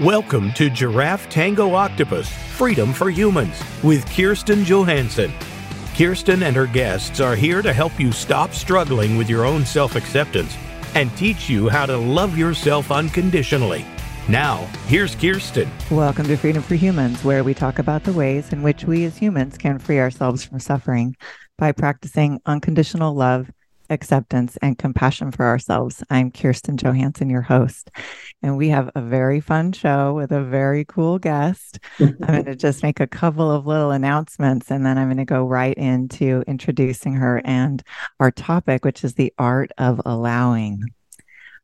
Welcome to Giraffe Tango Octopus Freedom for Humans with Kirsten Johansson. Kirsten and her guests are here to help you stop struggling with your own self acceptance and teach you how to love yourself unconditionally. Now, here's Kirsten. Welcome to Freedom for Humans, where we talk about the ways in which we as humans can free ourselves from suffering by practicing unconditional love acceptance, and compassion for ourselves. I'm Kirsten Johansson, your host, and we have a very fun show with a very cool guest. I'm going to just make a couple of little announcements and then I'm going to go right into introducing her and our topic, which is the art of allowing.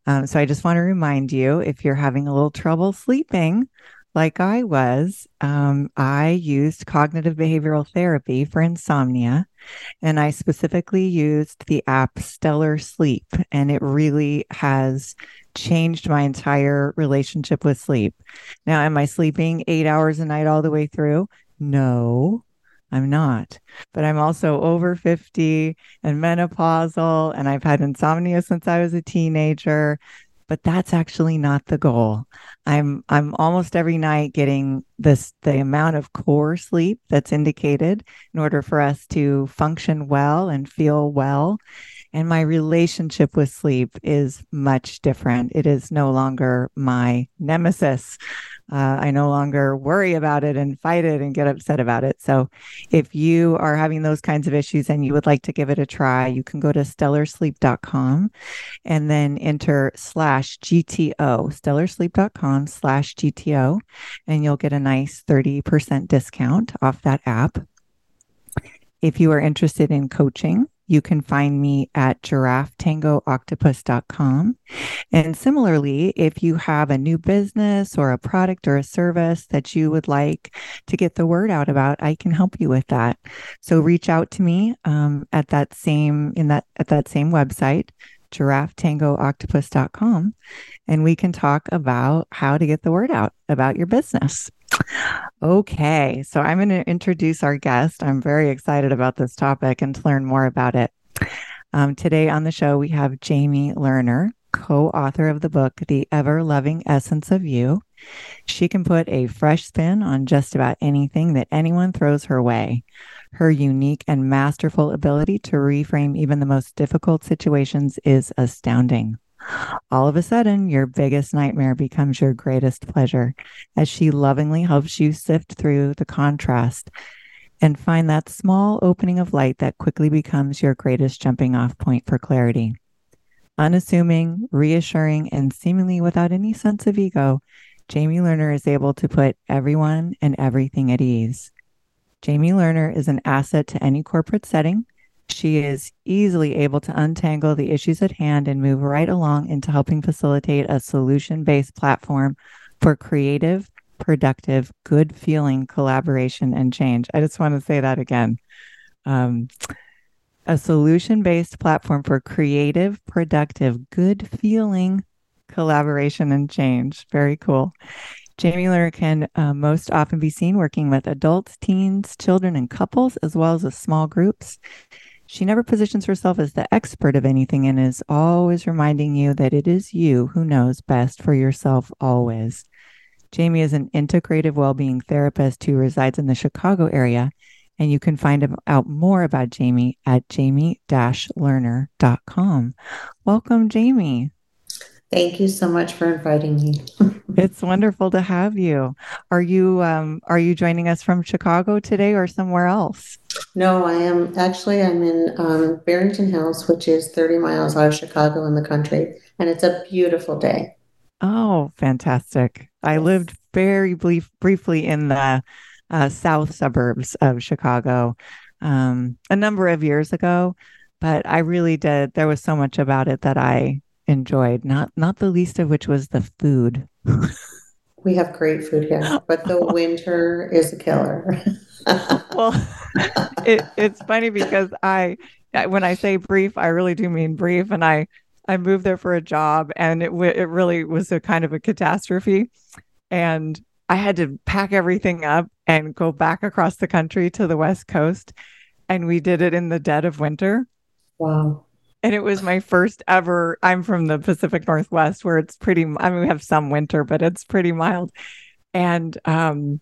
Um, so I just want to remind you if you're having a little trouble sleeping, like I was, um, I used cognitive behavioral therapy for insomnia. And I specifically used the app Stellar Sleep. And it really has changed my entire relationship with sleep. Now, am I sleeping eight hours a night all the way through? No, I'm not. But I'm also over 50 and menopausal, and I've had insomnia since I was a teenager but that's actually not the goal. I'm I'm almost every night getting this the amount of core sleep that's indicated in order for us to function well and feel well. And my relationship with sleep is much different. It is no longer my nemesis. Uh, I no longer worry about it and fight it and get upset about it. So, if you are having those kinds of issues and you would like to give it a try, you can go to stellarsleep.com and then enter slash GTO, stellarsleep.com slash GTO, and you'll get a nice 30% discount off that app. If you are interested in coaching, you can find me at giraffetangooctopus.com. And similarly, if you have a new business or a product or a service that you would like to get the word out about, I can help you with that. So reach out to me um, at that same in that at that same website, giraffetangooctopus.com, and we can talk about how to get the word out about your business. Okay, so I'm going to introduce our guest. I'm very excited about this topic and to learn more about it. Um, today on the show, we have Jamie Lerner, co author of the book, The Ever Loving Essence of You. She can put a fresh spin on just about anything that anyone throws her way. Her unique and masterful ability to reframe even the most difficult situations is astounding. All of a sudden, your biggest nightmare becomes your greatest pleasure as she lovingly helps you sift through the contrast and find that small opening of light that quickly becomes your greatest jumping off point for clarity. Unassuming, reassuring, and seemingly without any sense of ego, Jamie Lerner is able to put everyone and everything at ease. Jamie Lerner is an asset to any corporate setting she is easily able to untangle the issues at hand and move right along into helping facilitate a solution based platform for creative, productive, good feeling collaboration and change. I just want to say that again. Um, a solution based platform for creative, productive, good feeling collaboration and change. Very cool. Jamie Lerner can uh, most often be seen working with adults, teens, children, and couples, as well as with small groups. She never positions herself as the expert of anything and is always reminding you that it is you who knows best for yourself always. Jamie is an integrative well-being therapist who resides in the Chicago area, and you can find out more about Jamie at jamie-lerner.com. Welcome, Jamie. Thank you so much for inviting me. it's wonderful to have you. Are you um, are you joining us from Chicago today or somewhere else? No, I am actually I'm in um, Barrington Hills, which is 30 miles out of Chicago in the country, and it's a beautiful day. Oh, fantastic! I lived very brief, briefly in the uh, south suburbs of Chicago um, a number of years ago, but I really did. There was so much about it that I enjoyed, not not the least of which was the food. we have great food here, but the winter is a killer. well, it, it's funny because I, when I say brief, I really do mean brief, and I I moved there for a job, and it w- it really was a kind of a catastrophe, and I had to pack everything up and go back across the country to the west coast, and we did it in the dead of winter. Wow and it was my first ever. I'm from the Pacific Northwest, where it's pretty. I mean, we have some winter, but it's pretty mild. And um,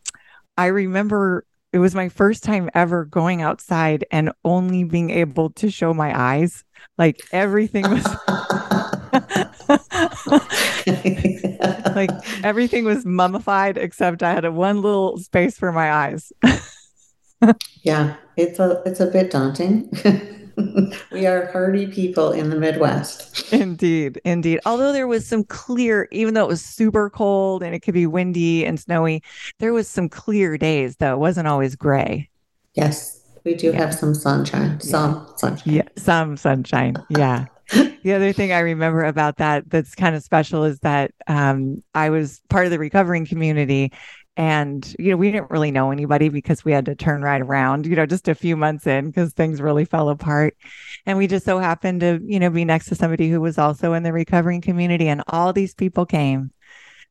I remember it was my first time ever going outside and only being able to show my eyes. Like everything was. like everything was mummified except I had a one little space for my eyes. yeah, it's a it's a bit daunting. we are hardy people in the Midwest. Indeed, indeed. Although there was some clear, even though it was super cold and it could be windy and snowy, there was some clear days though. It wasn't always gray. Yes, we do yeah. have some sunshine. Some yeah. sunshine. Yeah, some sunshine. Yeah. the other thing I remember about that that's kind of special is that um, I was part of the recovering community and, you know, we didn't really know anybody because we had to turn right around, you know, just a few months in because things really fell apart. And we just so happened to, you know, be next to somebody who was also in the recovering community. And all these people came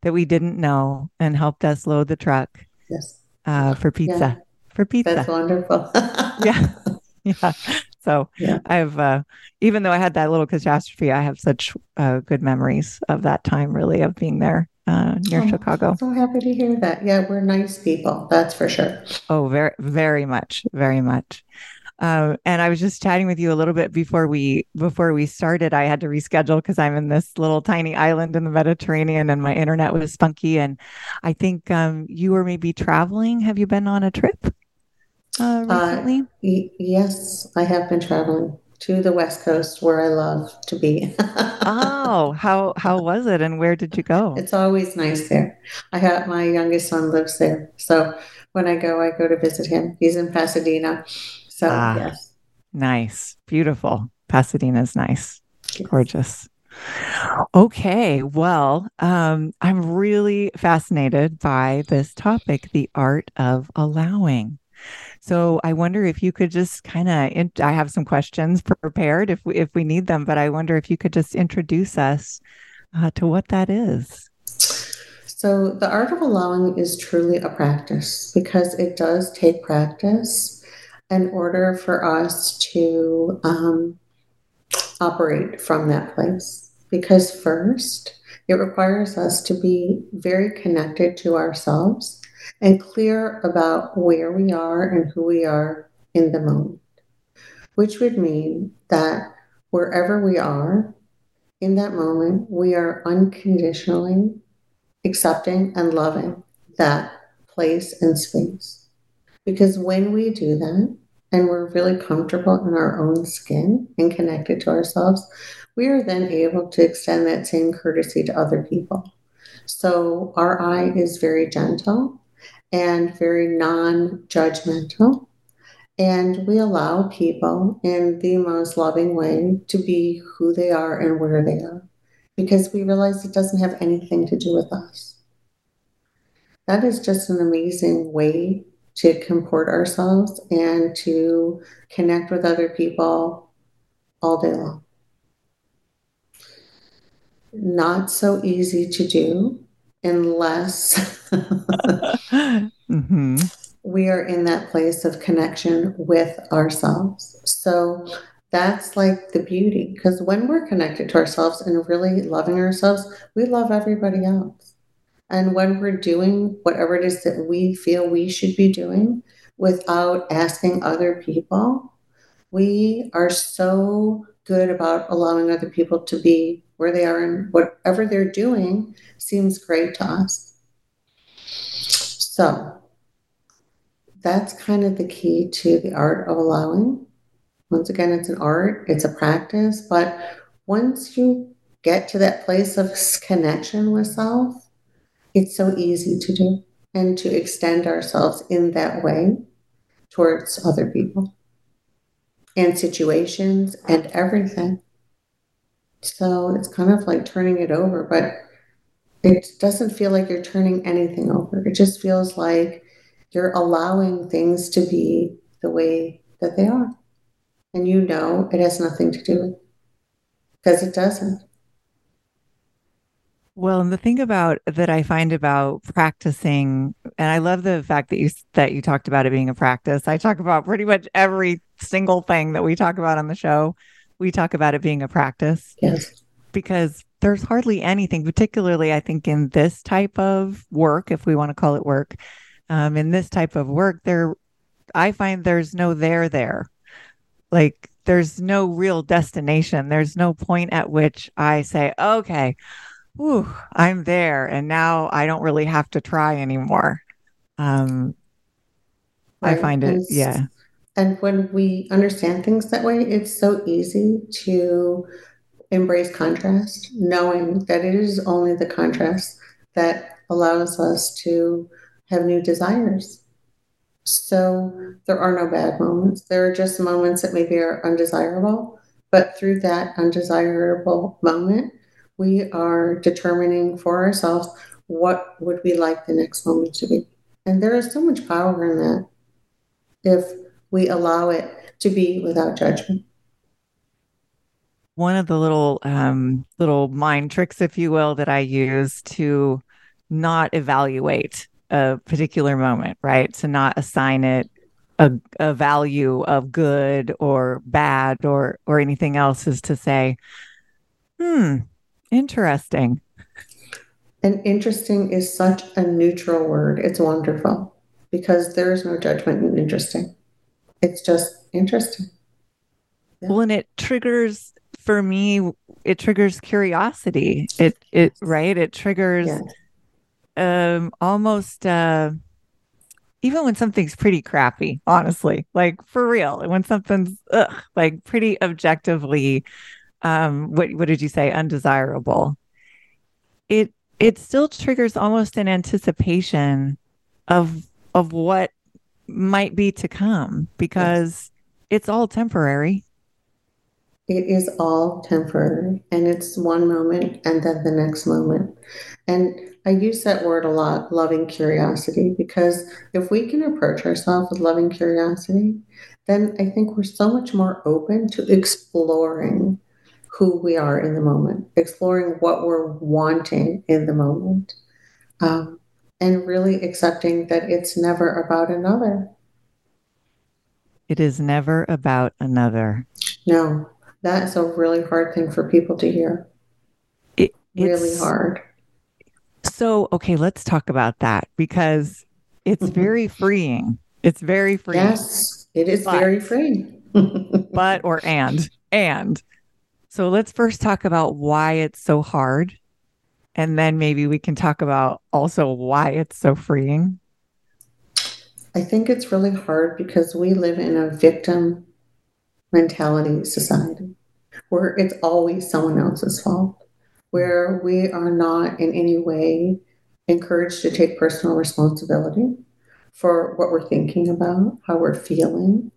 that we didn't know and helped us load the truck. Yes. Uh, for pizza. Yeah. For pizza. That's wonderful. yeah. Yeah. So yeah. I've, uh, even though I had that little catastrophe, I have such uh, good memories of that time, really, of being there uh, near oh, Chicago. So happy to hear that. Yeah, we're nice people. That's for sure. Oh, very, very much, very much. Uh, and I was just chatting with you a little bit before we before we started. I had to reschedule because I'm in this little tiny island in the Mediterranean, and my internet was funky. And I think um, you were maybe traveling. Have you been on a trip uh, recently? Uh, y- yes, I have been traveling to the West Coast where I love to be. oh, how how was it and where did you go? It's always nice there. I have my youngest son lives there. So when I go, I go to visit him. He's in Pasadena. So ah, yes. Nice. Beautiful. Pasadena's nice. Yes. Gorgeous. Okay, well, um, I'm really fascinated by this topic, the art of allowing. So I wonder if you could just kind of, I have some questions prepared if we, if we need them, but I wonder if you could just introduce us uh, to what that is. So the art of allowing is truly a practice because it does take practice in order for us to um, operate from that place. Because first, it requires us to be very connected to ourselves and clear about where we are and who we are in the moment, which would mean that wherever we are in that moment, we are unconditionally accepting and loving that place and space. Because when we do that, and we're really comfortable in our own skin and connected to ourselves, we are then able to extend that same courtesy to other people. So our eye is very gentle and very non judgmental. And we allow people in the most loving way to be who they are and where they are because we realize it doesn't have anything to do with us. That is just an amazing way to comport ourselves and to connect with other people all day long. Not so easy to do unless mm-hmm. we are in that place of connection with ourselves. So that's like the beauty because when we're connected to ourselves and really loving ourselves, we love everybody else. And when we're doing whatever it is that we feel we should be doing without asking other people, we are so good about allowing other people to be where they are and whatever they're doing seems great to us. So that's kind of the key to the art of allowing. Once again, it's an art, it's a practice, but once you get to that place of connection with self, it's so easy to do and to extend ourselves in that way towards other people and situations and everything. So it's kind of like turning it over, but it doesn't feel like you're turning anything over. It just feels like you're allowing things to be the way that they are. And you know it has nothing to do with because it doesn't. Well, and the thing about that I find about practicing, and I love the fact that you that you talked about it being a practice. I talk about pretty much every single thing that we talk about on the show we talk about it being a practice. Yes. Because there's hardly anything, particularly I think in this type of work, if we want to call it work, um, in this type of work, there I find there's no there there. Like there's no real destination. There's no point at which I say, okay, whew, I'm there. And now I don't really have to try anymore. Um. I find it, yeah. And when we understand things that way, it's so easy to embrace contrast, knowing that it is only the contrast that allows us to have new desires so there are no bad moments. There are just moments that maybe are undesirable. But through that undesirable moment, we are determining for ourselves what would we like the next moment to be. And there is so much power in that if we allow it to be without judgment. One of the little um, little mind tricks, if you will, that I use to not evaluate a particular moment, right? To not assign it a, a value of good or bad or or anything else is to say, hmm, interesting. And interesting is such a neutral word. It's wonderful because there is no judgment in interesting. It's just interesting. Yeah. Well, and it triggers for me, it triggers curiosity. It it right. It triggers yeah um almost uh even when something's pretty crappy, honestly, like for real, when something's ugh, like pretty objectively, um, what what did you say, undesirable? It it still triggers almost an anticipation of of what might be to come because it's all temporary. It is all temporary, and it's one moment and then the next moment, and I use that word a lot, loving curiosity, because if we can approach ourselves with loving curiosity, then I think we're so much more open to exploring who we are in the moment, exploring what we're wanting in the moment, um, and really accepting that it's never about another. It is never about another. No, that's a really hard thing for people to hear. It, really hard so, okay, let's talk about that because it's mm-hmm. very freeing. It's very freeing. Yes, it is but, very freeing. but, or, and, and. So let's first talk about why it's so hard. And then maybe we can talk about also why it's so freeing. I think it's really hard because we live in a victim mentality society where it's always someone else's fault where we are not in any way encouraged to take personal responsibility for what we're thinking about, how we're feeling.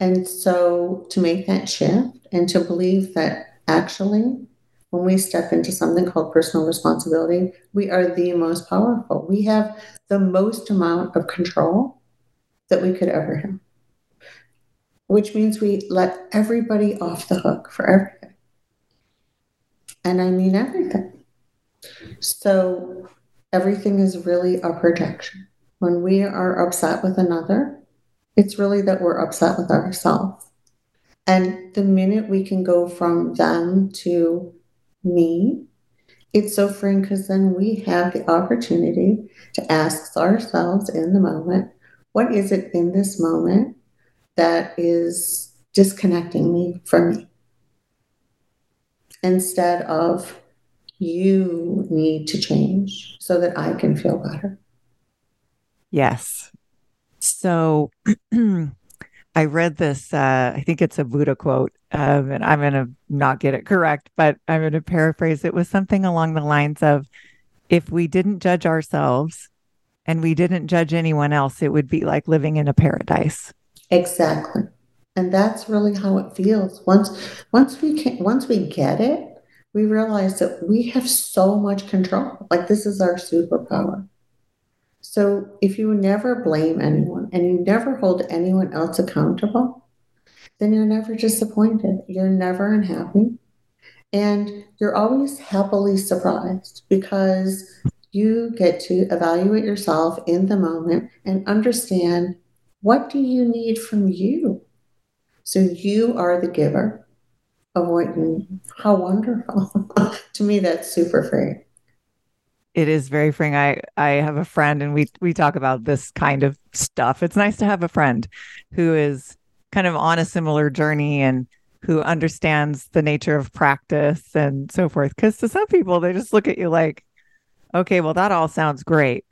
And so to make that shift and to believe that actually, when we step into something called personal responsibility, we are the most powerful. We have the most amount of control that we could ever have, which means we let everybody off the hook for everything. And I mean everything. So everything is really a projection. When we are upset with another, it's really that we're upset with ourselves. And the minute we can go from them to me, it's so freeing because then we have the opportunity to ask ourselves in the moment, what is it in this moment that is disconnecting me from me? instead of you need to change so that I can feel better. Yes. So I read this, uh, I think it's a Buddha quote, um, and I'm going to not get it correct, but I'm going to paraphrase. It was something along the lines of if we didn't judge ourselves and we didn't judge anyone else, it would be like living in a paradise. Exactly and that's really how it feels once once we can once we get it we realize that we have so much control like this is our superpower so if you never blame anyone and you never hold anyone else accountable then you're never disappointed you're never unhappy and you're always happily surprised because you get to evaluate yourself in the moment and understand what do you need from you so you are the giver of what you how wonderful. to me that's super free. It is very freeing. I I have a friend and we we talk about this kind of stuff. It's nice to have a friend who is kind of on a similar journey and who understands the nature of practice and so forth. Because to some people, they just look at you like, okay, well, that all sounds great.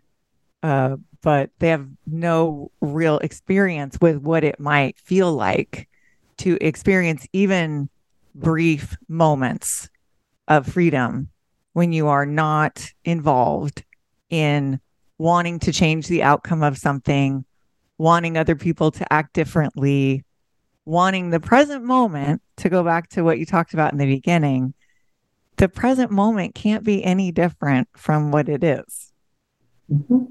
Uh, but they have no real experience with what it might feel like to experience even brief moments of freedom when you are not involved in wanting to change the outcome of something, wanting other people to act differently, wanting the present moment to go back to what you talked about in the beginning. The present moment can't be any different from what it is. Mm-hmm.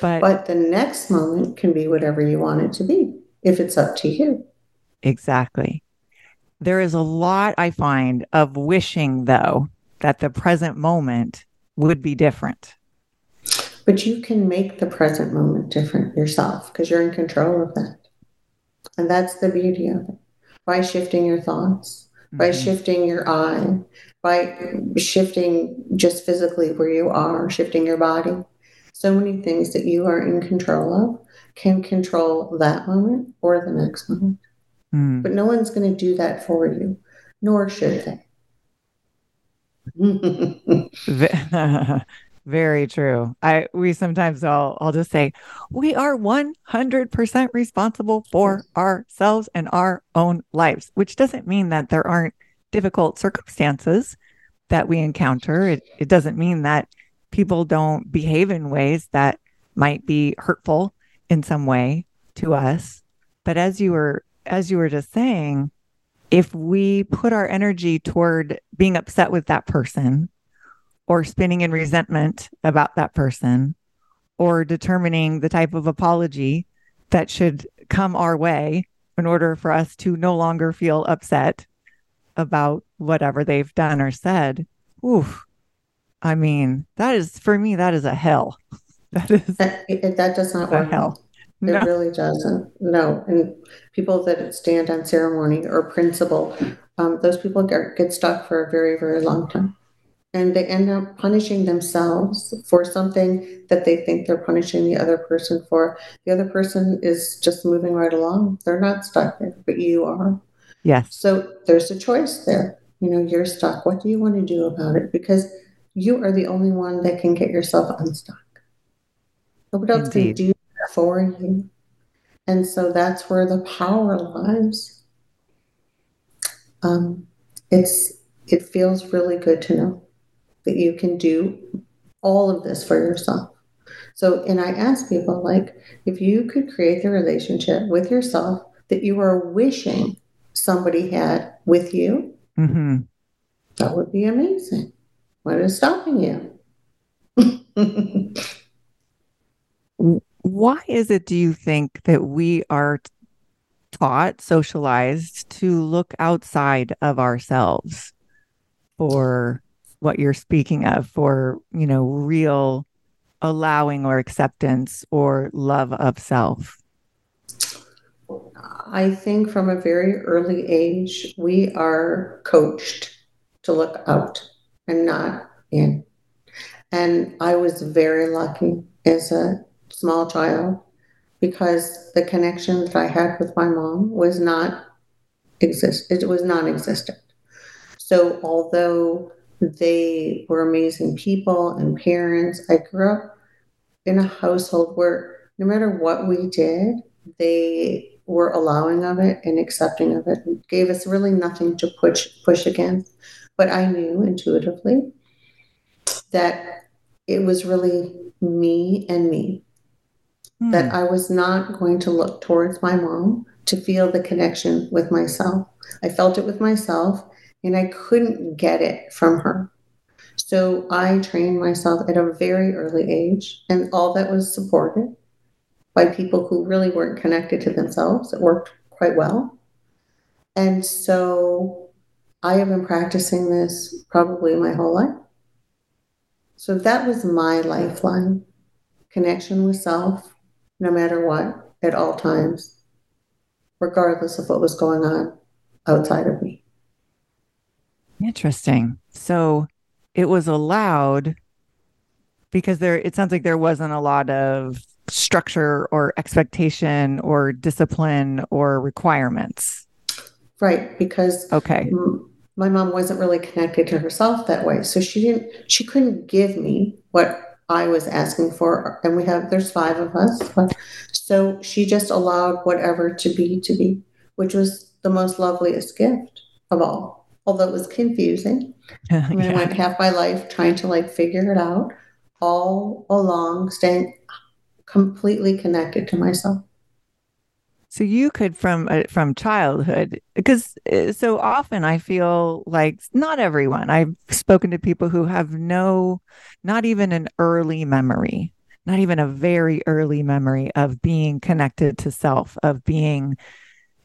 But, but the next moment can be whatever you want it to be if it's up to you. Exactly. There is a lot I find of wishing, though, that the present moment would be different. But you can make the present moment different yourself because you're in control of that. And that's the beauty of it. By shifting your thoughts, mm-hmm. by shifting your eye, by shifting just physically where you are, shifting your body. So many things that you are in control of can control that moment or the next moment. Mm. But no one's going to do that for you, nor should they. Very true. I we sometimes I'll I'll just say we are 100% responsible for ourselves and our own lives, which doesn't mean that there aren't difficult circumstances that we encounter. It it doesn't mean that people don't behave in ways that might be hurtful in some way to us. But as you were as you were just saying, if we put our energy toward being upset with that person or spinning in resentment about that person or determining the type of apology that should come our way in order for us to no longer feel upset about whatever they've done or said. Oof. I mean, that is for me, that is a hell. That is that, that does not work. Hell. It no. really doesn't. No. And people that stand on ceremony or principle, um, those people get, get stuck for a very, very long time. And they end up punishing themselves for something that they think they're punishing the other person for. The other person is just moving right along. They're not stuck there, but you are. Yes. So there's a choice there. You know, you're stuck. What do you want to do about it? Because you are the only one that can get yourself unstuck. Nobody else Indeed. can do for you. And so that's where the power lies. Um, it's it feels really good to know that you can do all of this for yourself. So, and I ask people like, if you could create the relationship with yourself that you are wishing somebody had with you, mm-hmm. that would be amazing. What is stopping you? Why is it, do you think, that we are taught, socialized to look outside of ourselves for what you're speaking of, for, you know, real allowing or acceptance or love of self? I think from a very early age, we are coached to look out and not in. And I was very lucky as a small child because the connection that I had with my mom was not exist it was non-existent. So although they were amazing people and parents, I grew up in a household where no matter what we did, they were allowing of it and accepting of it and gave us really nothing to push push against. But I knew intuitively that it was really me and me mm. that I was not going to look towards my mom to feel the connection with myself. I felt it with myself and I couldn't get it from her. So I trained myself at a very early age, and all that was supported by people who really weren't connected to themselves. It worked quite well. And so I have been practicing this probably my whole life. So that was my lifeline connection with self, no matter what, at all times, regardless of what was going on outside of me. Interesting. So it was allowed because there it sounds like there wasn't a lot of structure or expectation or discipline or requirements. Right, because okay. my mom wasn't really connected to herself that way. So she didn't she couldn't give me what I was asking for and we have there's five of us. So she just allowed whatever to be to be, which was the most loveliest gift of all. Although it was confusing. yeah. I went half my life trying to like figure it out all along, staying completely connected to myself. So you could from uh, from childhood because uh, so often I feel like not everyone. I've spoken to people who have no not even an early memory, not even a very early memory of being connected to self, of being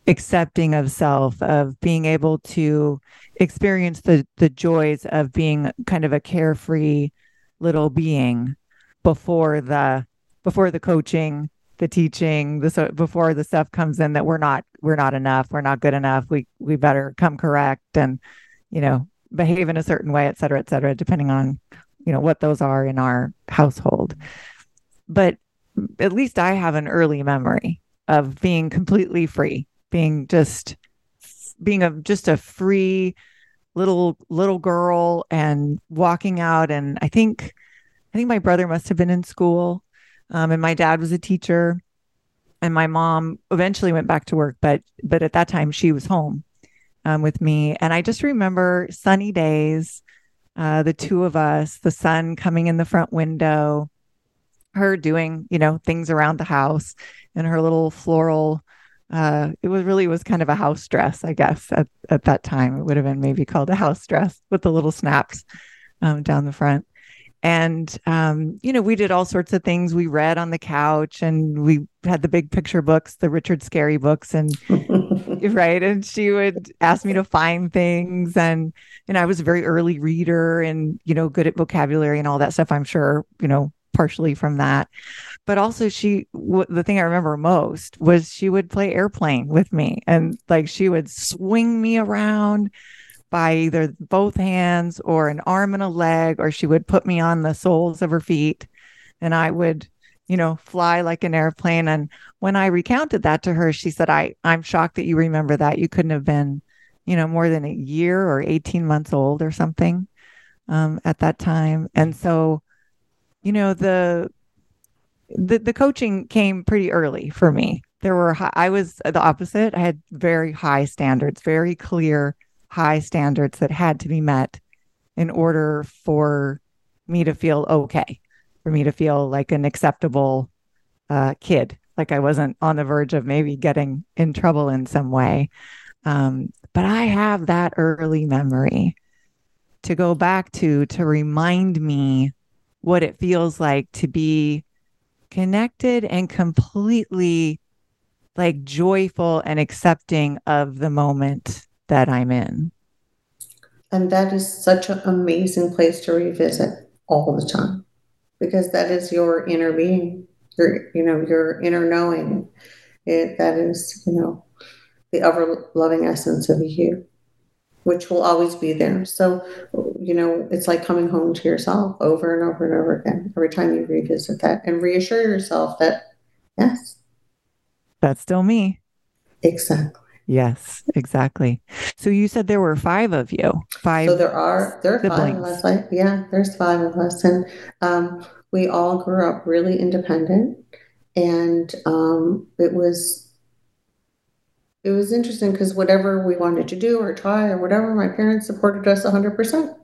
accepting of self, of being able to experience the the joys of being kind of a carefree little being before the before the coaching the teaching the so before the stuff comes in that we're not we're not enough we're not good enough we we better come correct and you know behave in a certain way et cetera et cetera depending on you know what those are in our household. But at least i have an early memory of being completely free being just being a just a free little little girl and walking out and i think i think my brother must have been in school um, and my dad was a teacher and my mom eventually went back to work but but at that time she was home um, with me and i just remember sunny days uh, the two of us the sun coming in the front window her doing you know things around the house in her little floral uh, it was really was kind of a house dress, I guess, at, at that time. It would have been maybe called a house dress with the little snaps um, down the front. And, um, you know, we did all sorts of things. We read on the couch and we had the big picture books, the Richard Scarry books. And, right. And she would ask me to find things. And, and I was a very early reader and, you know, good at vocabulary and all that stuff. I'm sure, you know, partially from that but also she w- the thing i remember most was she would play airplane with me and like she would swing me around by either both hands or an arm and a leg or she would put me on the soles of her feet and i would you know fly like an airplane and when i recounted that to her she said i i'm shocked that you remember that you couldn't have been you know more than a year or 18 months old or something um, at that time and so you know the the the coaching came pretty early for me. There were high, I was the opposite. I had very high standards, very clear high standards that had to be met in order for me to feel okay, for me to feel like an acceptable uh, kid, like I wasn't on the verge of maybe getting in trouble in some way. Um, but I have that early memory to go back to to remind me what it feels like to be connected and completely like joyful and accepting of the moment that I'm in. And that is such an amazing place to revisit all the time because that is your inner being, your, you know, your inner knowing. It, that is, you know, the ever loving essence of you which will always be there. So, you know, it's like coming home to yourself over and over and over again every time you revisit that and reassure yourself that, yes, that's still me. Exactly. Yes, exactly. So you said there were five of you. Five. So there are there are siblings. five of us. Like yeah, there's five of us, and um, we all grew up really independent, and um, it was it was interesting because whatever we wanted to do or try or whatever, my parents supported us 100%.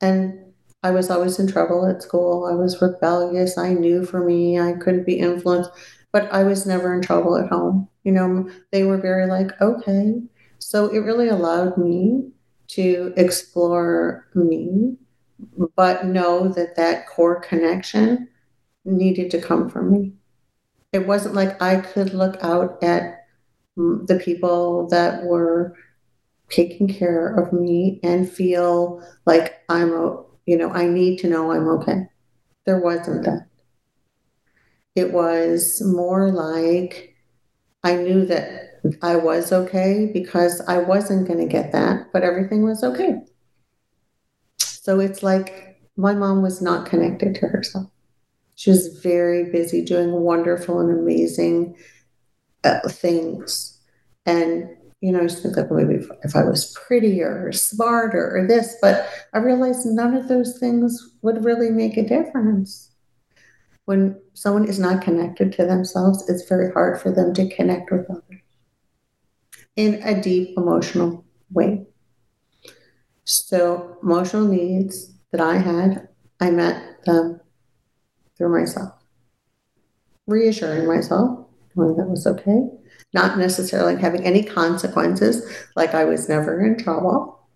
And I was always in trouble at school. I was rebellious. I knew for me, I couldn't be influenced, but I was never in trouble at home. You know, they were very like, okay. So it really allowed me to explore me, but know that that core connection needed to come from me. It wasn't like I could look out at the people that were taking care of me and feel like I'm, you know, I need to know I'm okay. There wasn't that. It was more like I knew that I was okay because I wasn't going to get that, but everything was okay. So it's like my mom was not connected to herself. She was very busy doing wonderful and amazing uh, things. And, you know, I just think like maybe if, if I was prettier or smarter or this, but I realized none of those things would really make a difference. When someone is not connected to themselves, it's very hard for them to connect with others in a deep emotional way. So, emotional needs that I had, I met them through myself. Reassuring myself, that was okay, not necessarily having any consequences, like I was never in trouble.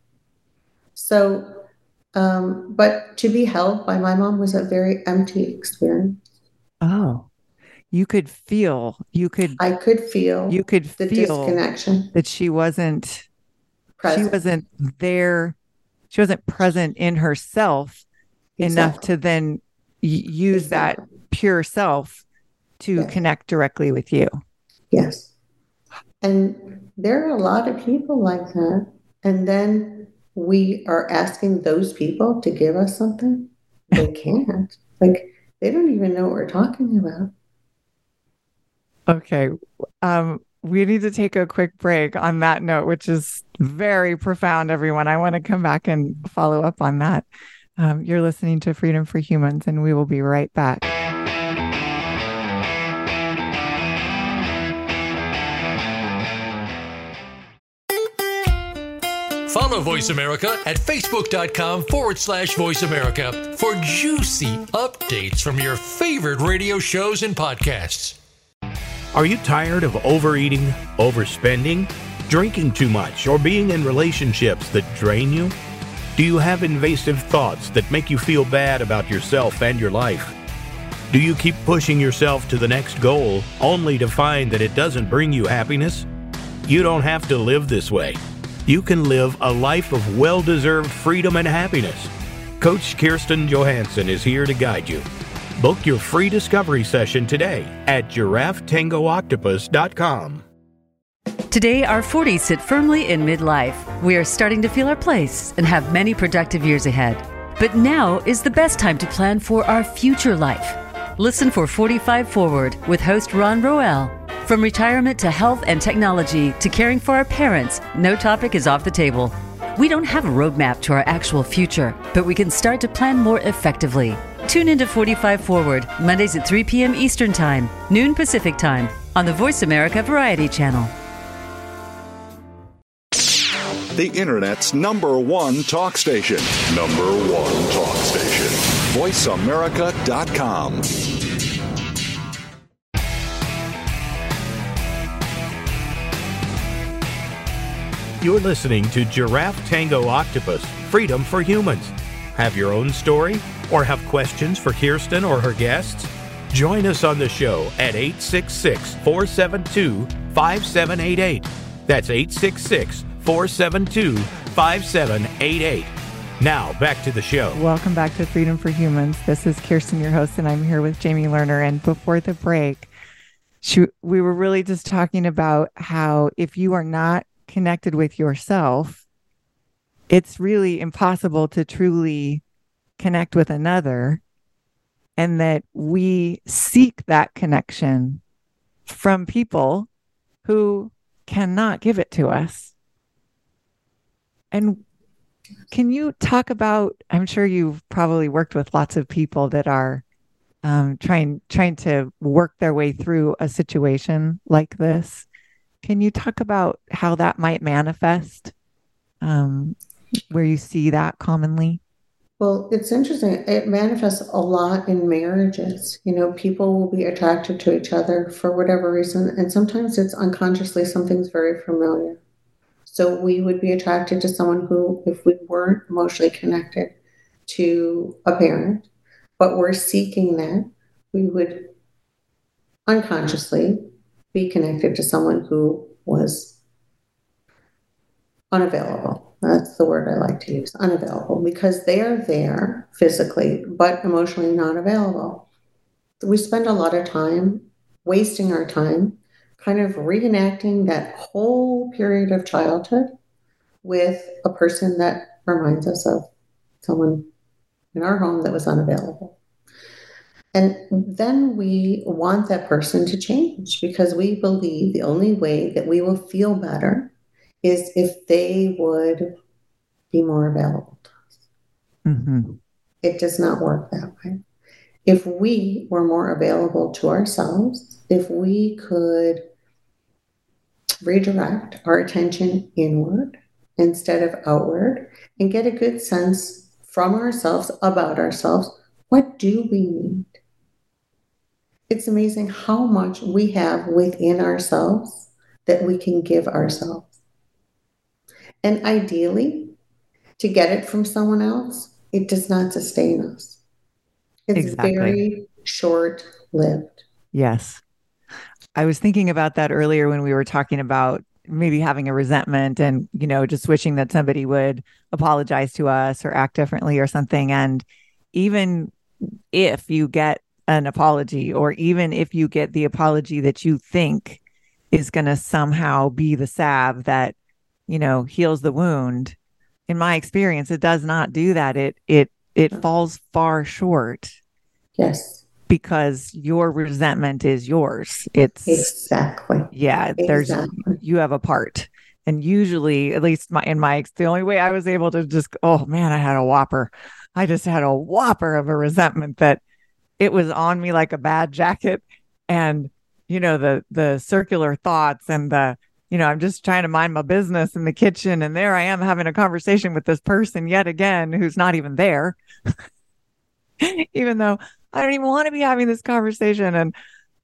So, um, but to be held by my mom was a very empty experience. Oh, you could feel, you could, I could feel you could the feel disconnection. that she wasn't, Present. she wasn't there, she wasn't present in herself enough to then use that pure self to Yeah. connect directly with you. Yes. And there are a lot of people like that. And then we are asking those people to give us something. They can't. Like, they don't even know what we're talking about. Okay. Um, we need to take a quick break on that note, which is very profound, everyone. I want to come back and follow up on that. Um, you're listening to Freedom for Humans, and we will be right back. Voice America at facebook.com forward slash voice America for juicy updates from your favorite radio shows and podcasts. Are you tired of overeating, overspending, drinking too much, or being in relationships that drain you? Do you have invasive thoughts that make you feel bad about yourself and your life? Do you keep pushing yourself to the next goal only to find that it doesn't bring you happiness? You don't have to live this way. You can live a life of well deserved freedom and happiness. Coach Kirsten Johansson is here to guide you. Book your free discovery session today at giraffetangooctopus.com. Today, our 40s sit firmly in midlife. We are starting to feel our place and have many productive years ahead. But now is the best time to plan for our future life. Listen for 45 Forward with host Ron Roel. From retirement to health and technology to caring for our parents, no topic is off the table. We don't have a roadmap to our actual future, but we can start to plan more effectively. Tune into 45 Forward, Mondays at 3 p.m. Eastern Time, noon Pacific Time, on the Voice America Variety Channel. The Internet's number one talk station. Number one talk station. VoiceAmerica.com. You're listening to Giraffe Tango Octopus Freedom for Humans. Have your own story or have questions for Kirsten or her guests? Join us on the show at 866 472 5788. That's 866 472 5788. Now, back to the show. Welcome back to Freedom for Humans. This is Kirsten, your host, and I'm here with Jamie Lerner. And before the break, she, we were really just talking about how if you are not connected with yourself, it's really impossible to truly connect with another. And that we seek that connection from people who cannot give it to us. And can you talk about? I'm sure you've probably worked with lots of people that are um, trying trying to work their way through a situation like this. Can you talk about how that might manifest? Um, where you see that commonly? Well, it's interesting. It manifests a lot in marriages. You know, people will be attracted to each other for whatever reason, and sometimes it's unconsciously something's very familiar. So we would be attracted to someone who, if we weren't emotionally connected to a parent, but we're seeking that, we would unconsciously be connected to someone who was unavailable. That's the word I like to use unavailable because they are there physically, but emotionally not available. We spend a lot of time wasting our time kind of reenacting that whole period of childhood with a person that reminds us of someone in our home that was unavailable. And then we want that person to change because we believe the only way that we will feel better is if they would be more available to us. Mm-hmm. It does not work that way. If we were more available to ourselves, if we could redirect our attention inward instead of outward and get a good sense from ourselves about ourselves what do we need? It's amazing how much we have within ourselves that we can give ourselves. And ideally, to get it from someone else, it does not sustain us. It's Exactly. very short lived. Yes. I was thinking about that earlier when we were talking about maybe having a resentment and, you know, just wishing that somebody would apologize to us or act differently or something. And even if you get an apology, or even if you get the apology that you think is going to somehow be the salve that, you know, heals the wound, in my experience, it does not do that. It, it, it falls far short Yes, because your resentment is yours. It's exactly. yeah, there's Exactly. you have a part. And usually, at least my in my the only way I was able to just oh man, I had a whopper. I just had a whopper of a resentment that it was on me like a bad jacket. And you know, the the circular thoughts and the you know, I'm just trying to mind my business in the kitchen and there I am having a conversation with this person yet again who's not even there. even though I don't even want to be having this conversation. And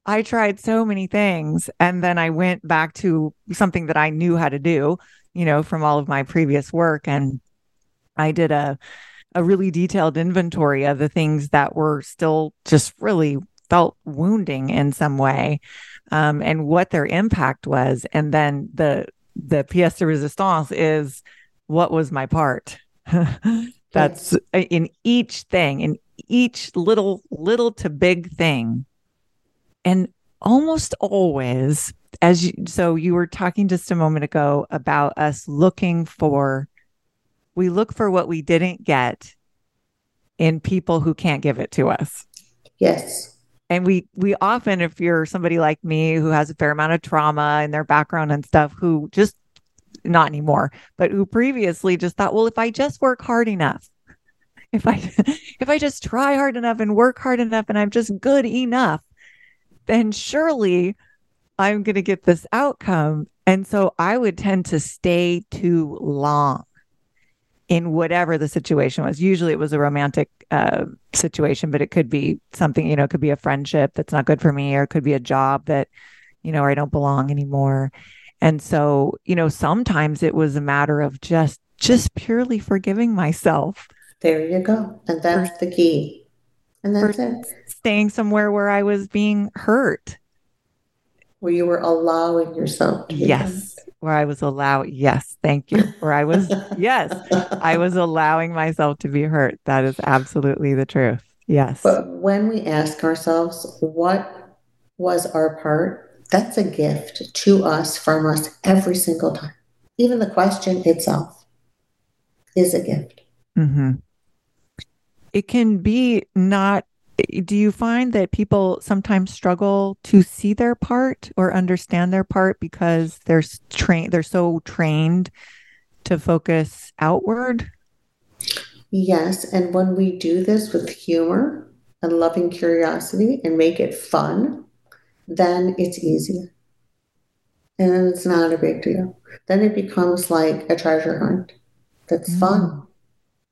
I tried so many things. And then I went back to something that I knew how to do, you know, from all of my previous work. And I did a, a really detailed inventory of the things that were still just really felt wounding in some way um, and what their impact was. And then the, the pièce de resistance is what was my part? That's in each thing, in each little, little to big thing. And almost always, as you, so you were talking just a moment ago about us looking for, we look for what we didn't get in people who can't give it to us. Yes. And we, we often, if you're somebody like me who has a fair amount of trauma in their background and stuff, who just not anymore, but who previously just thought, well, if I just work hard enough, if I if I just try hard enough and work hard enough and I'm just good enough, then surely I'm going to get this outcome. And so I would tend to stay too long in whatever the situation was. Usually it was a romantic uh, situation, but it could be something, you know, it could be a friendship that's not good for me, or it could be a job that, you know, where I don't belong anymore. And so, you know, sometimes it was a matter of just just purely forgiving myself There you go. And that's the key. And that's it. staying somewhere where I was being hurt. Where you were allowing yourself to be Yes. Where I was allowed, yes, thank you. Where I was, yes, I was allowing myself to be hurt. That is absolutely the truth. Yes. But when we ask ourselves, what was our part? That's a gift to us from us every single time. Even the question itself is a gift. hmm It can be not. Do you find that people sometimes struggle to see their part or understand their part because they're trained, they're so trained to focus outward? Yes. And when we do this with humor and loving curiosity and make it fun, then it's easier. And it's not a big deal. Then it becomes like a treasure hunt that's Mm. fun.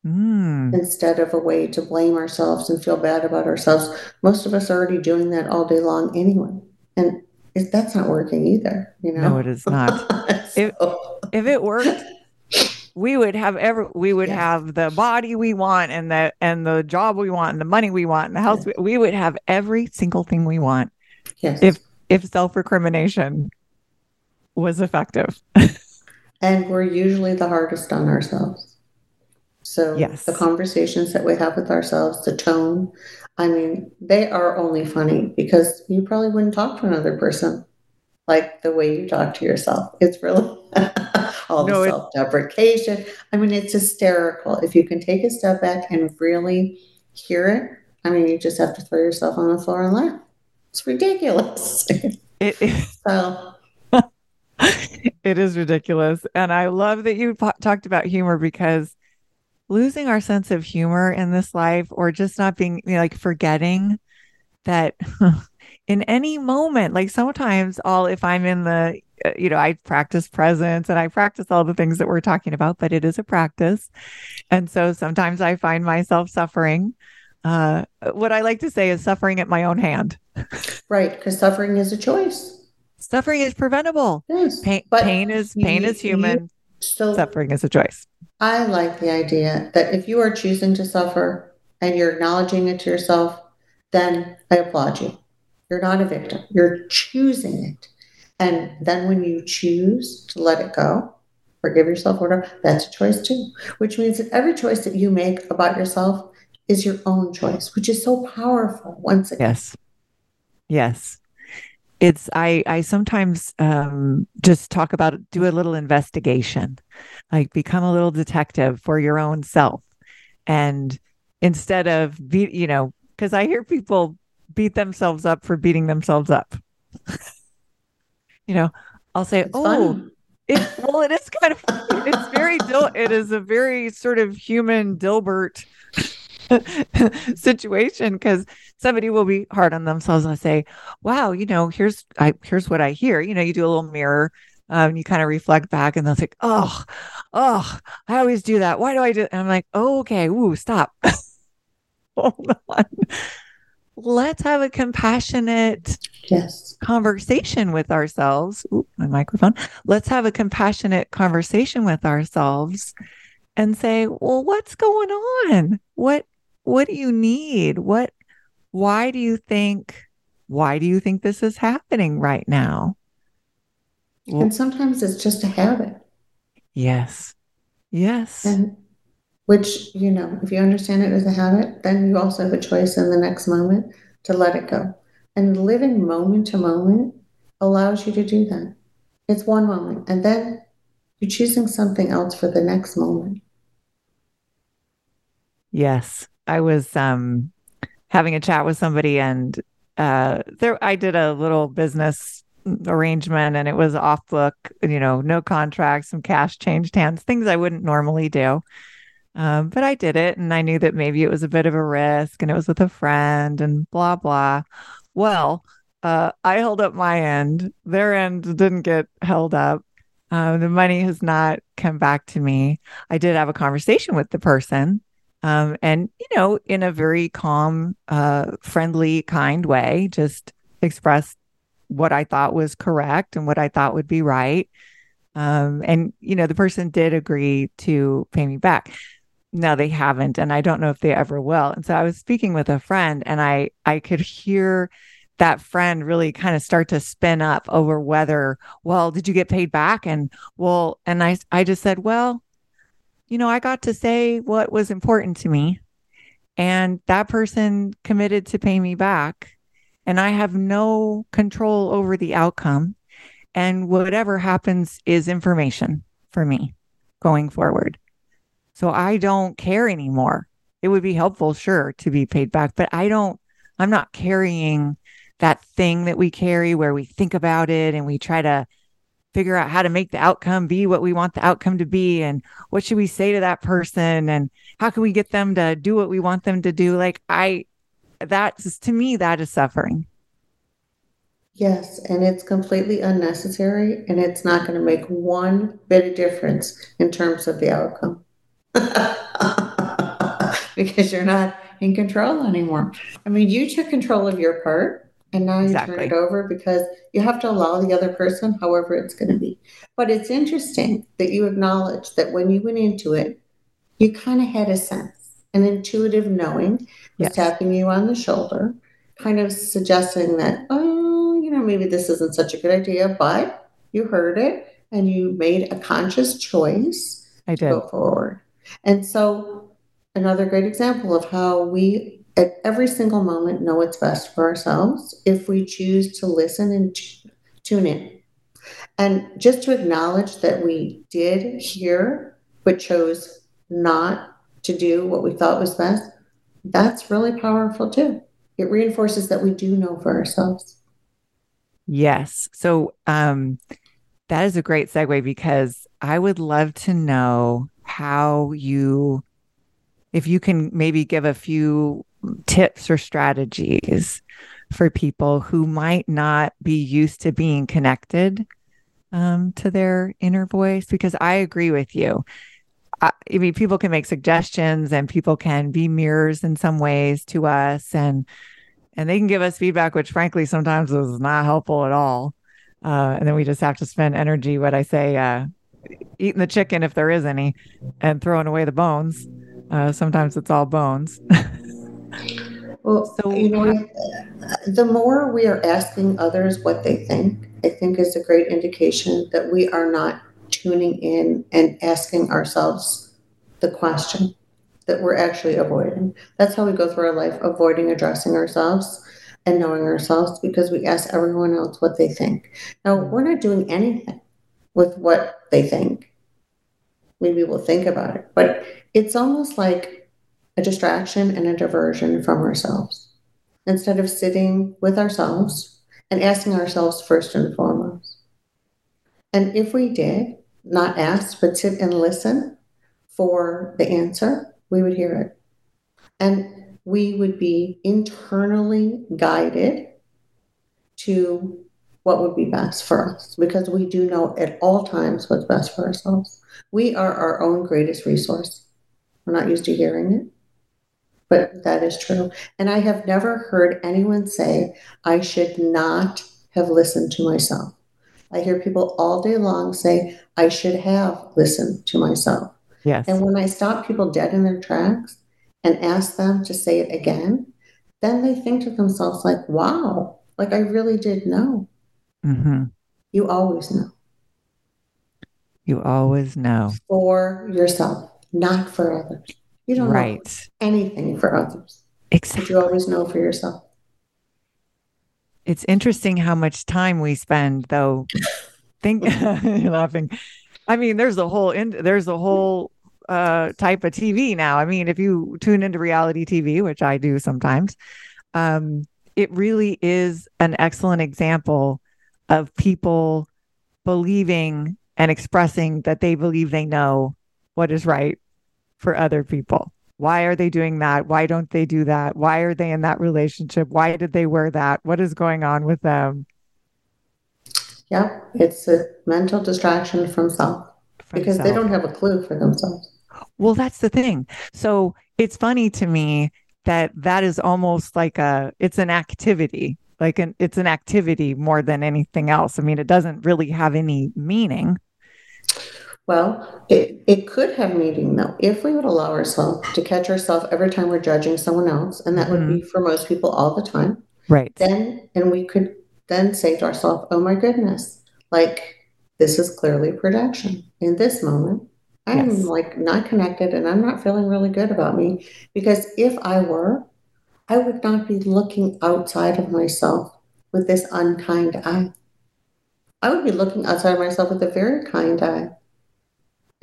Mm. instead of a way to blame ourselves and feel bad about ourselves. Most of us are already doing that all day long anyway. And it, that's not working either, you know? No, it is not. So- if it worked we would have every we would Yes. have the body we want and the and the job we want and the money we want and the house we, we would have every single thing we want yes. if if self-recrimination was effective and we're usually the hardest on ourselves. So Yes. the conversations that we have with ourselves, the tone, I mean, they are only funny because you probably wouldn't talk to another person like the way you talk to yourself. It's really all No, the self deprecation. I mean, it's hysterical. If you can take a step back and really hear it, I mean, you just have to throw yourself on the floor and laugh. It's ridiculous. It, it, so, it is ridiculous. And I love that you po- talked about humor because losing our sense of humor in this life or just not being you know, like forgetting that in any moment, like sometimes I'll, if I'm in the, uh, you know, I practice presence and I practice all the things that we're talking about, but it is a practice. And so sometimes I find myself suffering. Uh, what I like to say is suffering at my own hand. right, because suffering is a choice. Suffering is preventable. Yes. Pain, pain is pain you- is human. Suffering is a choice. I like the idea that if you are choosing to suffer and you're acknowledging it to yourself, then I applaud you. You're not a victim, you're choosing it. And then when you choose to let it go, forgive yourself, whatever, that's a choice too. Which means that every choice that you make about yourself is your own choice, which is so powerful once again. Yes. Yes. It's I I sometimes um just talk about do a little investigation. Like become a little detective for your own self. And instead of be you know, because I hear people beat themselves up for beating themselves up. you know, I'll say, It's "Oh, it, well, it is kind of it's very Dil- it is a very sort of human Dilbert situation because somebody will be hard on themselves and say, "Wow, you know, here's I here's what I hear." You know, you do a little mirror. Um, you kind of reflect back, and they'll think, "Oh, oh, I always do that. Why do I do?" And I'm like, "Oh, okay, ooh, stop, hold on. Let's have a compassionate Yes. conversation with ourselves. Ooh, my microphone. Let's have a compassionate conversation with ourselves and say, "Well, what's going on? What what do you need? What why do you think why do you think this is happening right now?" Well, And sometimes it's just a habit. yes. Yes. And which, you know, if you understand it as a habit, then you also have a choice in the next moment to let it go. And living moment to moment allows you to do that. It's one moment. And then you're choosing something else for the next moment. Yes. I was um having a chat with somebody and uh there I did a little business arrangement and it was off book, you know, no contract, some cash changed hands, things I wouldn't normally do. Um, but I did it and I knew that maybe it was a bit of a risk and it was with a friend and blah blah. Well, uh I held up my end. Their end didn't get held up. Um, the money has not come back to me. I did have a conversation with the person um, and you know in a very calm uh, friendly kind way just expressed what i thought was correct and what i thought would be right. Um, and you know the person did agree to pay me back. No they haven't and i don't know if they ever will. And so i was speaking with a friend and i i could hear that friend really kind of start to spin up over whether well did you get paid back? And well and i i just said well you know, I got to say what was important to me, and that person committed to pay me back, and I have no control over the outcome. And whatever happens is information for me going forward. So I don't care anymore. It would be helpful, sure, to be paid back, but I don't, I'm not carrying that thing that we carry where we think about it and we try to figure out how to make the outcome be what we want the outcome to be and what should we say to that person and how can we get them to do what we want them to do like i that's to me that is suffering Yes, and it's completely unnecessary and it's not going to make one bit of difference in terms of the outcome. because you're not in control anymore. I mean, you took control of your part and now you Exactly. turn it over because you have to allow the other person, however it's going to be. But it's interesting that you acknowledge that when you went into it, you kind of had a sense, an intuitive knowing was Yes. tapping you on the shoulder, kind of suggesting that, oh, you know, maybe this isn't such a good idea, but you heard it and you made a conscious choice i to go forward. And so, another great example of how we, at every single moment, know what's best for ourselves if we choose to listen and t- tune in. And just to acknowledge that we did hear, but chose not to do what we thought was best, that's really powerful too. It reinforces that we do know for ourselves. Yes. So um, that is a great segue because I would love to know how you, if you can maybe give a few tips or strategies for people who might not be used to being connected um, to their inner voice, because I agree with you. I, I mean, people can make suggestions and people can be mirrors in some ways to us and and they can give us feedback, which frankly sometimes is not helpful at all. Uh, and then we just have to spend energy, what I say, uh, eating the chicken if there is any, and throwing away the bones. Uh, sometimes it's all bones. well, so you know, the more we are asking others what they think, I think is a great indication that we are not tuning in and asking ourselves the question that we're actually avoiding. That's how we go through our life, avoiding addressing ourselves and knowing ourselves because we ask everyone else what they think. Now, we're not doing anything with what they think. Maybe we'll think about it, but it's almost like a distraction and a diversion from ourselves instead of sitting with ourselves and asking ourselves first and foremost. And if we did not ask, but sit and listen for the answer, we would hear it. And we would be internally guided to what would be best for us because we do know at all times what's best for ourselves. We are our own greatest resource. We're not used to hearing it, but that is true. And I have never heard anyone say, I should not have listened to myself. I hear people all day long say, I should have listened to myself. Yes. And when I stop people dead in their tracks and ask them to say it again, then they think to themselves, like, wow, like I really did know. Mm-hmm. You always know. You always know. For yourself, not for others. You don't right. know anything for others. Exactly. You always know for yourself. It's interesting how much time we spend, though. Think you're laughing. I mean, there's a whole in, there's a whole uh, type of TV now. I mean, if you tune into reality TV, which I do sometimes, um, it really is an excellent example of people believing and expressing that they believe they know what is right for other people. Why are they doing that? Why don't they do that? Why are they in that relationship? Why did they wear that? What is going on with them? Yeah, it's a mental distraction from self from because self. they don't have a clue for themselves. Well, that's the thing. So it's funny to me that that is almost like a it's an activity like an it's an activity more than anything else i mean it doesn't really have any meaning well it, it could have meaning though if we would allow ourselves to catch ourselves every time we're judging someone else and that mm-hmm. would be mm-hmm. for most people all the time right then and we could then say to ourselves oh my goodness like this is clearly projection in this moment I'm yes. like not connected and I'm not feeling really good about me because if I were, I would not be looking outside of myself with this unkind eye. I would be looking outside of myself with a very kind eye.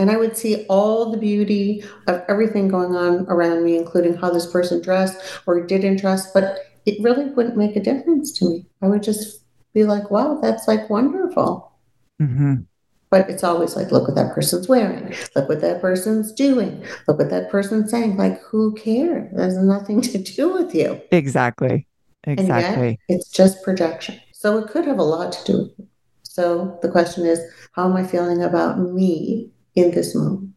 And I would see all the beauty of everything going on around me, including how this person dressed or didn't dress, but it really wouldn't make a difference to me. I would just be like, wow, that's like wonderful. Mm-hmm. But it's always like, look what that person's wearing. Look what that person's doing. Look what that person's saying. Like, who cares? There's nothing to do with you. Exactly. Exactly. it's just projection. So it could have a lot to do with it. So the question is, how am I feeling about me in this moment?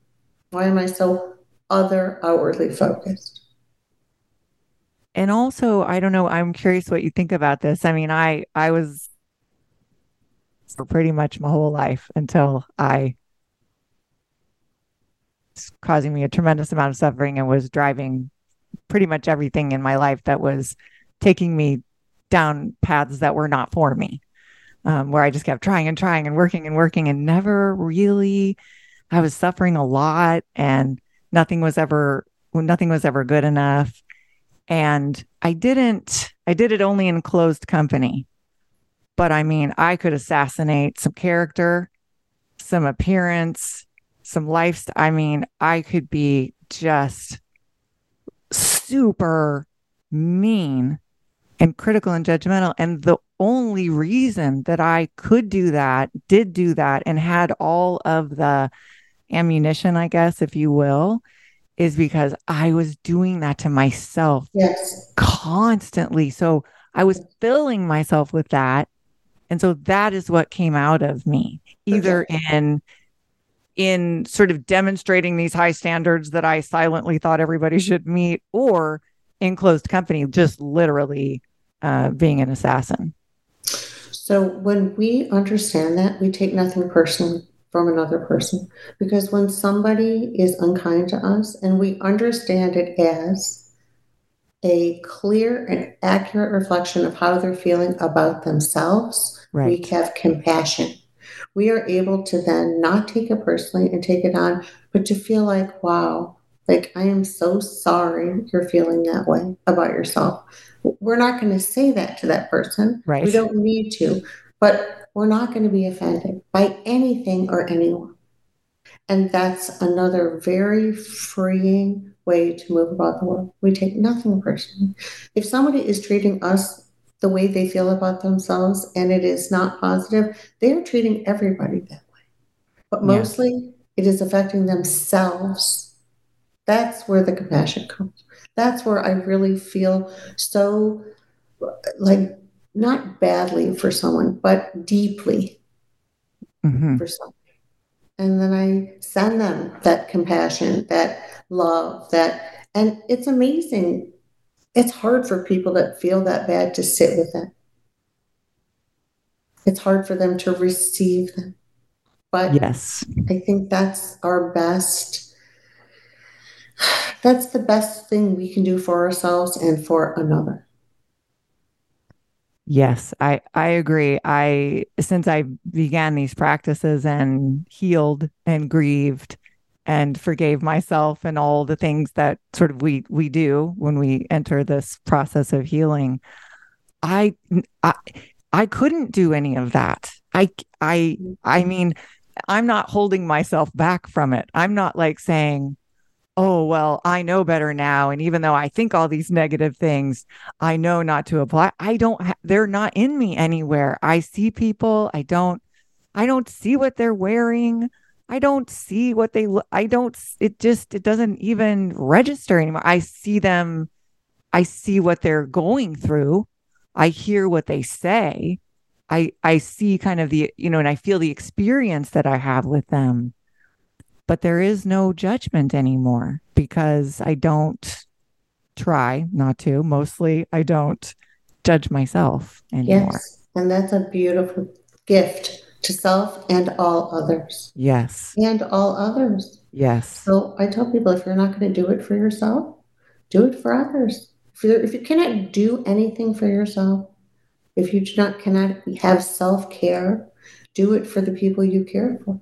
Why am I so other outwardly focused? And also, I don't know, I'm curious what you think about this. I mean, I I was for pretty much my whole life until I was causing me a tremendous amount of suffering and was driving pretty much everything in my life that was taking me down paths that were not for me. Um, where I just kept trying and trying and working and working and never really I was suffering a lot and nothing was ever nothing was ever good enough. And I didn't I did it only in closed company but I mean, I could assassinate some character, some appearance, some lifestyle. I mean, I could be just super mean and critical and judgmental. And the only reason that I could do that, did do that, and had all of the ammunition, I guess, if you will, is because I was doing that to myself Yes. constantly. So I was filling myself with that. And so that is what came out of me, either in in sort of demonstrating these high standards that I silently thought everybody should meet, or in closed company, just literally uh, being an assassin. So when we understand that, we take nothing personally from another person. Because when somebody is unkind to us and we understand it as a clear and accurate reflection of how they're feeling about themselves, we have compassion. We are able to then not take it personally and take it on, but to feel like, wow, like I am so sorry you're feeling that way about yourself. We're not going to say that to that person. Right. We don't need to, but we're not going to be offended by anything or anyone. And that's another very freeing way to move about the world. We take nothing personally. If somebody is treating us the way they feel about themselves and it is not positive, they are treating everybody that way. But Yeah. mostly it is affecting themselves. That's where the compassion comes. That's where I really feel so like not badly for someone, but deeply Mhm. for someone. And then I send them that compassion, that love, that, and it's amazing. It's hard for people that feel that bad to sit with it. It's hard for them to receive them. But Yes. I think that's our best. That's the best thing we can do for ourselves and for another. Yes, I I agree. I since I began these practices and healed and grieved and forgave myself and all the things that sort of we we do when we enter this process of healing, I I I couldn't do any of that. I I I mean, I'm not holding myself back from it. I'm not like saying, "Oh, well, I know better now and even though I think all these negative things, I know not to apply. I don't ha- they're not in me anywhere. I see people, I don't I don't see what they're wearing. I don't see what they look I don't it just it doesn't even register anymore. I see them I see what they're going through. I hear what they say. I I see kind of the you know and I feel the experience that I have with them. But there is no judgment anymore because I don't try not to. Mostly, I don't judge myself anymore. Yes. And that's a beautiful gift to self and all others. Yes. And all others. Yes. So I tell people if you're not going to do it for yourself, do it for others. If, if you cannot do anything for yourself, if you do not cannot have self care, do it for the people you care for,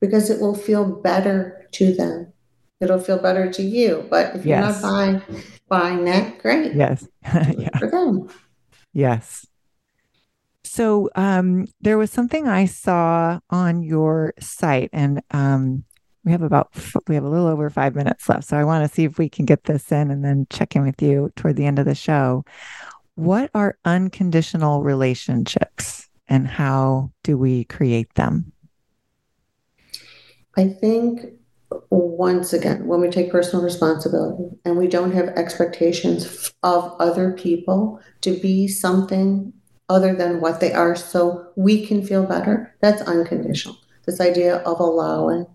because it will feel better to them. It'll feel better to you. But if you're not buying buying that, great. Yes. Yeah. For them. Yes. So um, there was something I saw on your site, and um, we have about we have a little over five minutes left. So I want to see if we can get this in, and then check in with you toward the end of the show. What are unconditional relationships, and how do we create them? I think once again, when we take personal responsibility and we don't have expectations of other people to be something other than what they are so we can feel better, that's unconditional. This idea of allowing.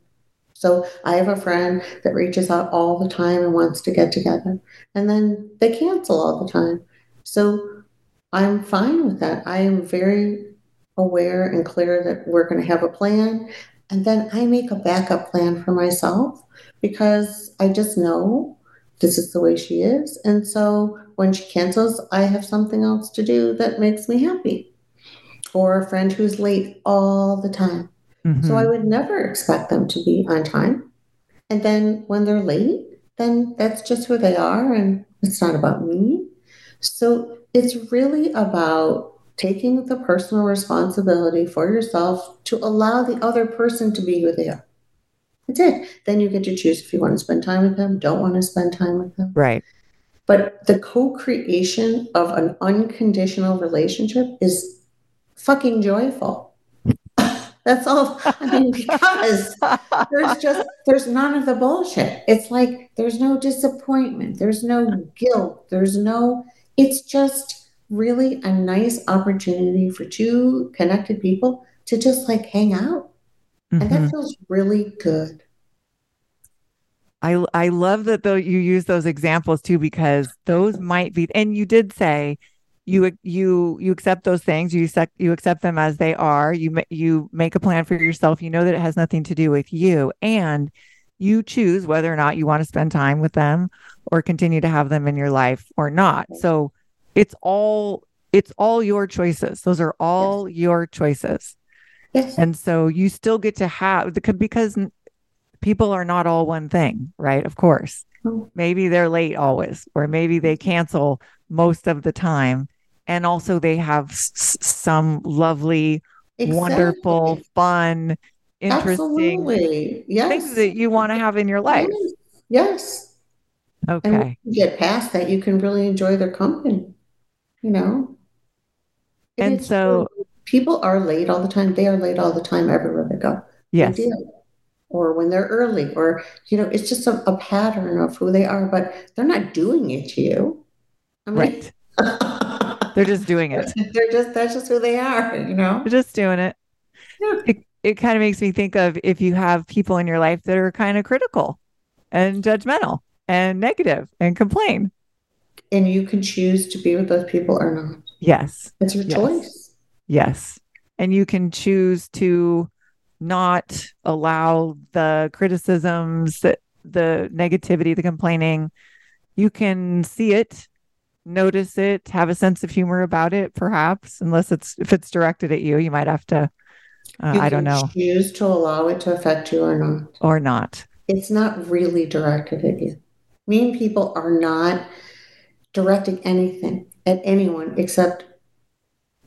So I have a friend that reaches out all the time and wants to get together, and then they cancel all the time. So I'm fine with that. I am very aware and clear that we're going to have a plan and then I make a backup plan for myself because I just know this is the way she is. And so when she cancels, I have something else to do that makes me happy. Or a friend who's late all the time. So I Mhm. would never expect them to be on time. And then when they're late, then that's just who they are and it's not about me. So it's really about taking the personal responsibility for yourself to allow the other person to be who they are. That's it. Then you get to choose if you want to spend time with them, don't want to spend time with them. Right. But the co creation of an unconditional relationship is fucking joyful. That's all. I mean, because there's just, there's none of the bullshit. It's like there's no disappointment, there's no guilt, there's no, it's just really a nice opportunity for two connected people to just like hang out. And Mhm. that feels really good. I I love that though you use those examples too because those might be and you did say you you you accept those things you accept you accept them as they are you you make a plan for yourself you know that it has nothing to do with you and you choose whether or not you want to spend time with them or continue to have them in your life or not so it's all it's all your choices those are all your choices Yes. and so you still get to have the because people are not all one thing, right? Of course. No. Maybe they're late always, or maybe they mm-hmm. cancel most of the time. And also they have s- some lovely, wonderful, fun, interesting Yes. things that you want to have in your life. Yes. Okay. you get past that, you can really enjoy their company, you know? And so- true. people are late all the time. They are late all the time everywhere they go. Yes. do. Or when they're early, or, you know, it's just a, a pattern of who they are, but they're not doing it to you. I mean, Right. They're just doing it. they're just, that's just who they are, you know? They're just doing it. Yeah. It, it kind of makes me think of if you have people in your life that are kind of critical and judgmental and negative and complain. And you can choose to be with those people or not. Yes. It's your Yes. choice. Yes. And you can choose to not allow the criticisms, that the negativity, the complaining. You can see it, notice it, have a sense of humor about it, perhaps, unless it's if it's directed at you, you might have to uh, I don't know, Choose to allow it to affect you or not. or not. It's not really directed at you. Mean people are not directing anything at anyone except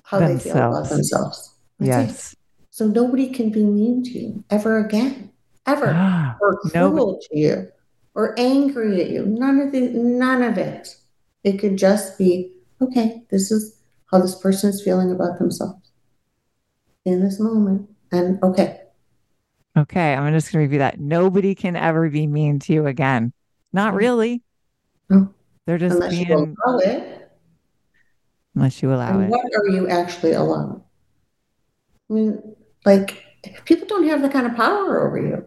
how they feel about Themselves. themselves. That's it. Yes. So nobody can be mean to you ever again, ever, Ah, or cruel to you, or angry at you. None of the, none of it. It could just be okay. This is how this person is feeling about themselves in this moment, and okay, okay. I'm just going to review that. Nobody can ever be mean to you again. Not really. No. They're just unless you being, allow it. unless you allow And it. what are you actually allowing? I mean, like, people don't have that kind of power over you.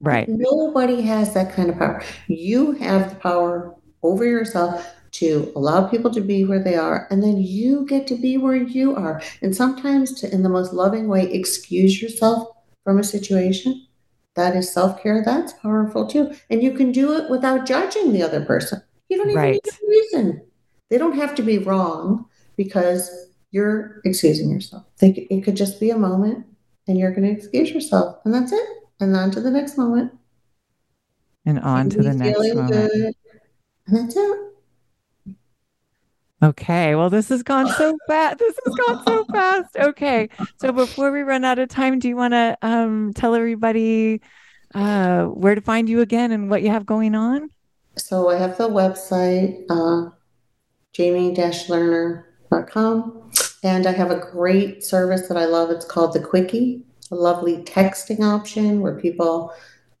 Right. Nobody has that kind of power. You have the power over yourself to allow people to be where they are, and then you get to be where you are. And sometimes, to, in the most loving way, excuse yourself from a situation. That is self care. That's powerful too. And you can do it without judging the other person. You don't even Right. need a reason. They don't have to be wrong because you're excusing yourself. They, it could just be a moment and you're going to excuse yourself. And that's it. And on to the next moment. And on to the next moment. good. And that's it. Okay. Well, this has gone so fast. This has gone so fast. Okay. So before we run out of time, do you want to um, tell everybody uh, where to find you again and what you have going on? So I have the website, uh, jamie-lerner.com. And I have a great service that I love. It's called the Quickie, a lovely texting option where people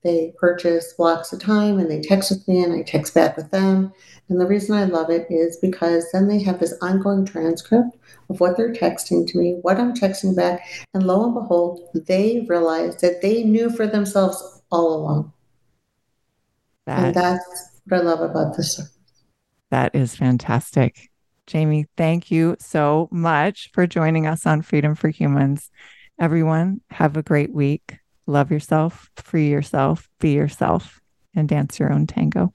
they purchase blocks of time and they text with me and I text back with them. And the reason I love it is because then they have this ongoing transcript of what they're texting to me, what I'm texting back, and lo and behold, they realize that they knew for themselves all along. And that's what I love about this service. that is fantastic. Jamie, thank you so much for joining us on Freedom for Humans. Everyone, have a great week. Love yourself, free yourself, be yourself, and dance your own tango.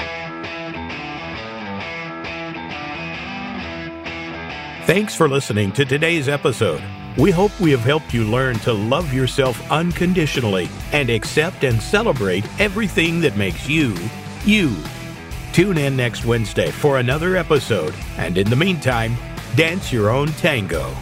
Thanks for listening to today's episode. We hope we have helped you learn to love yourself unconditionally and accept and celebrate everything that makes you, you. Tune in next Wednesday for another episode, and in the meantime, dance your own tango.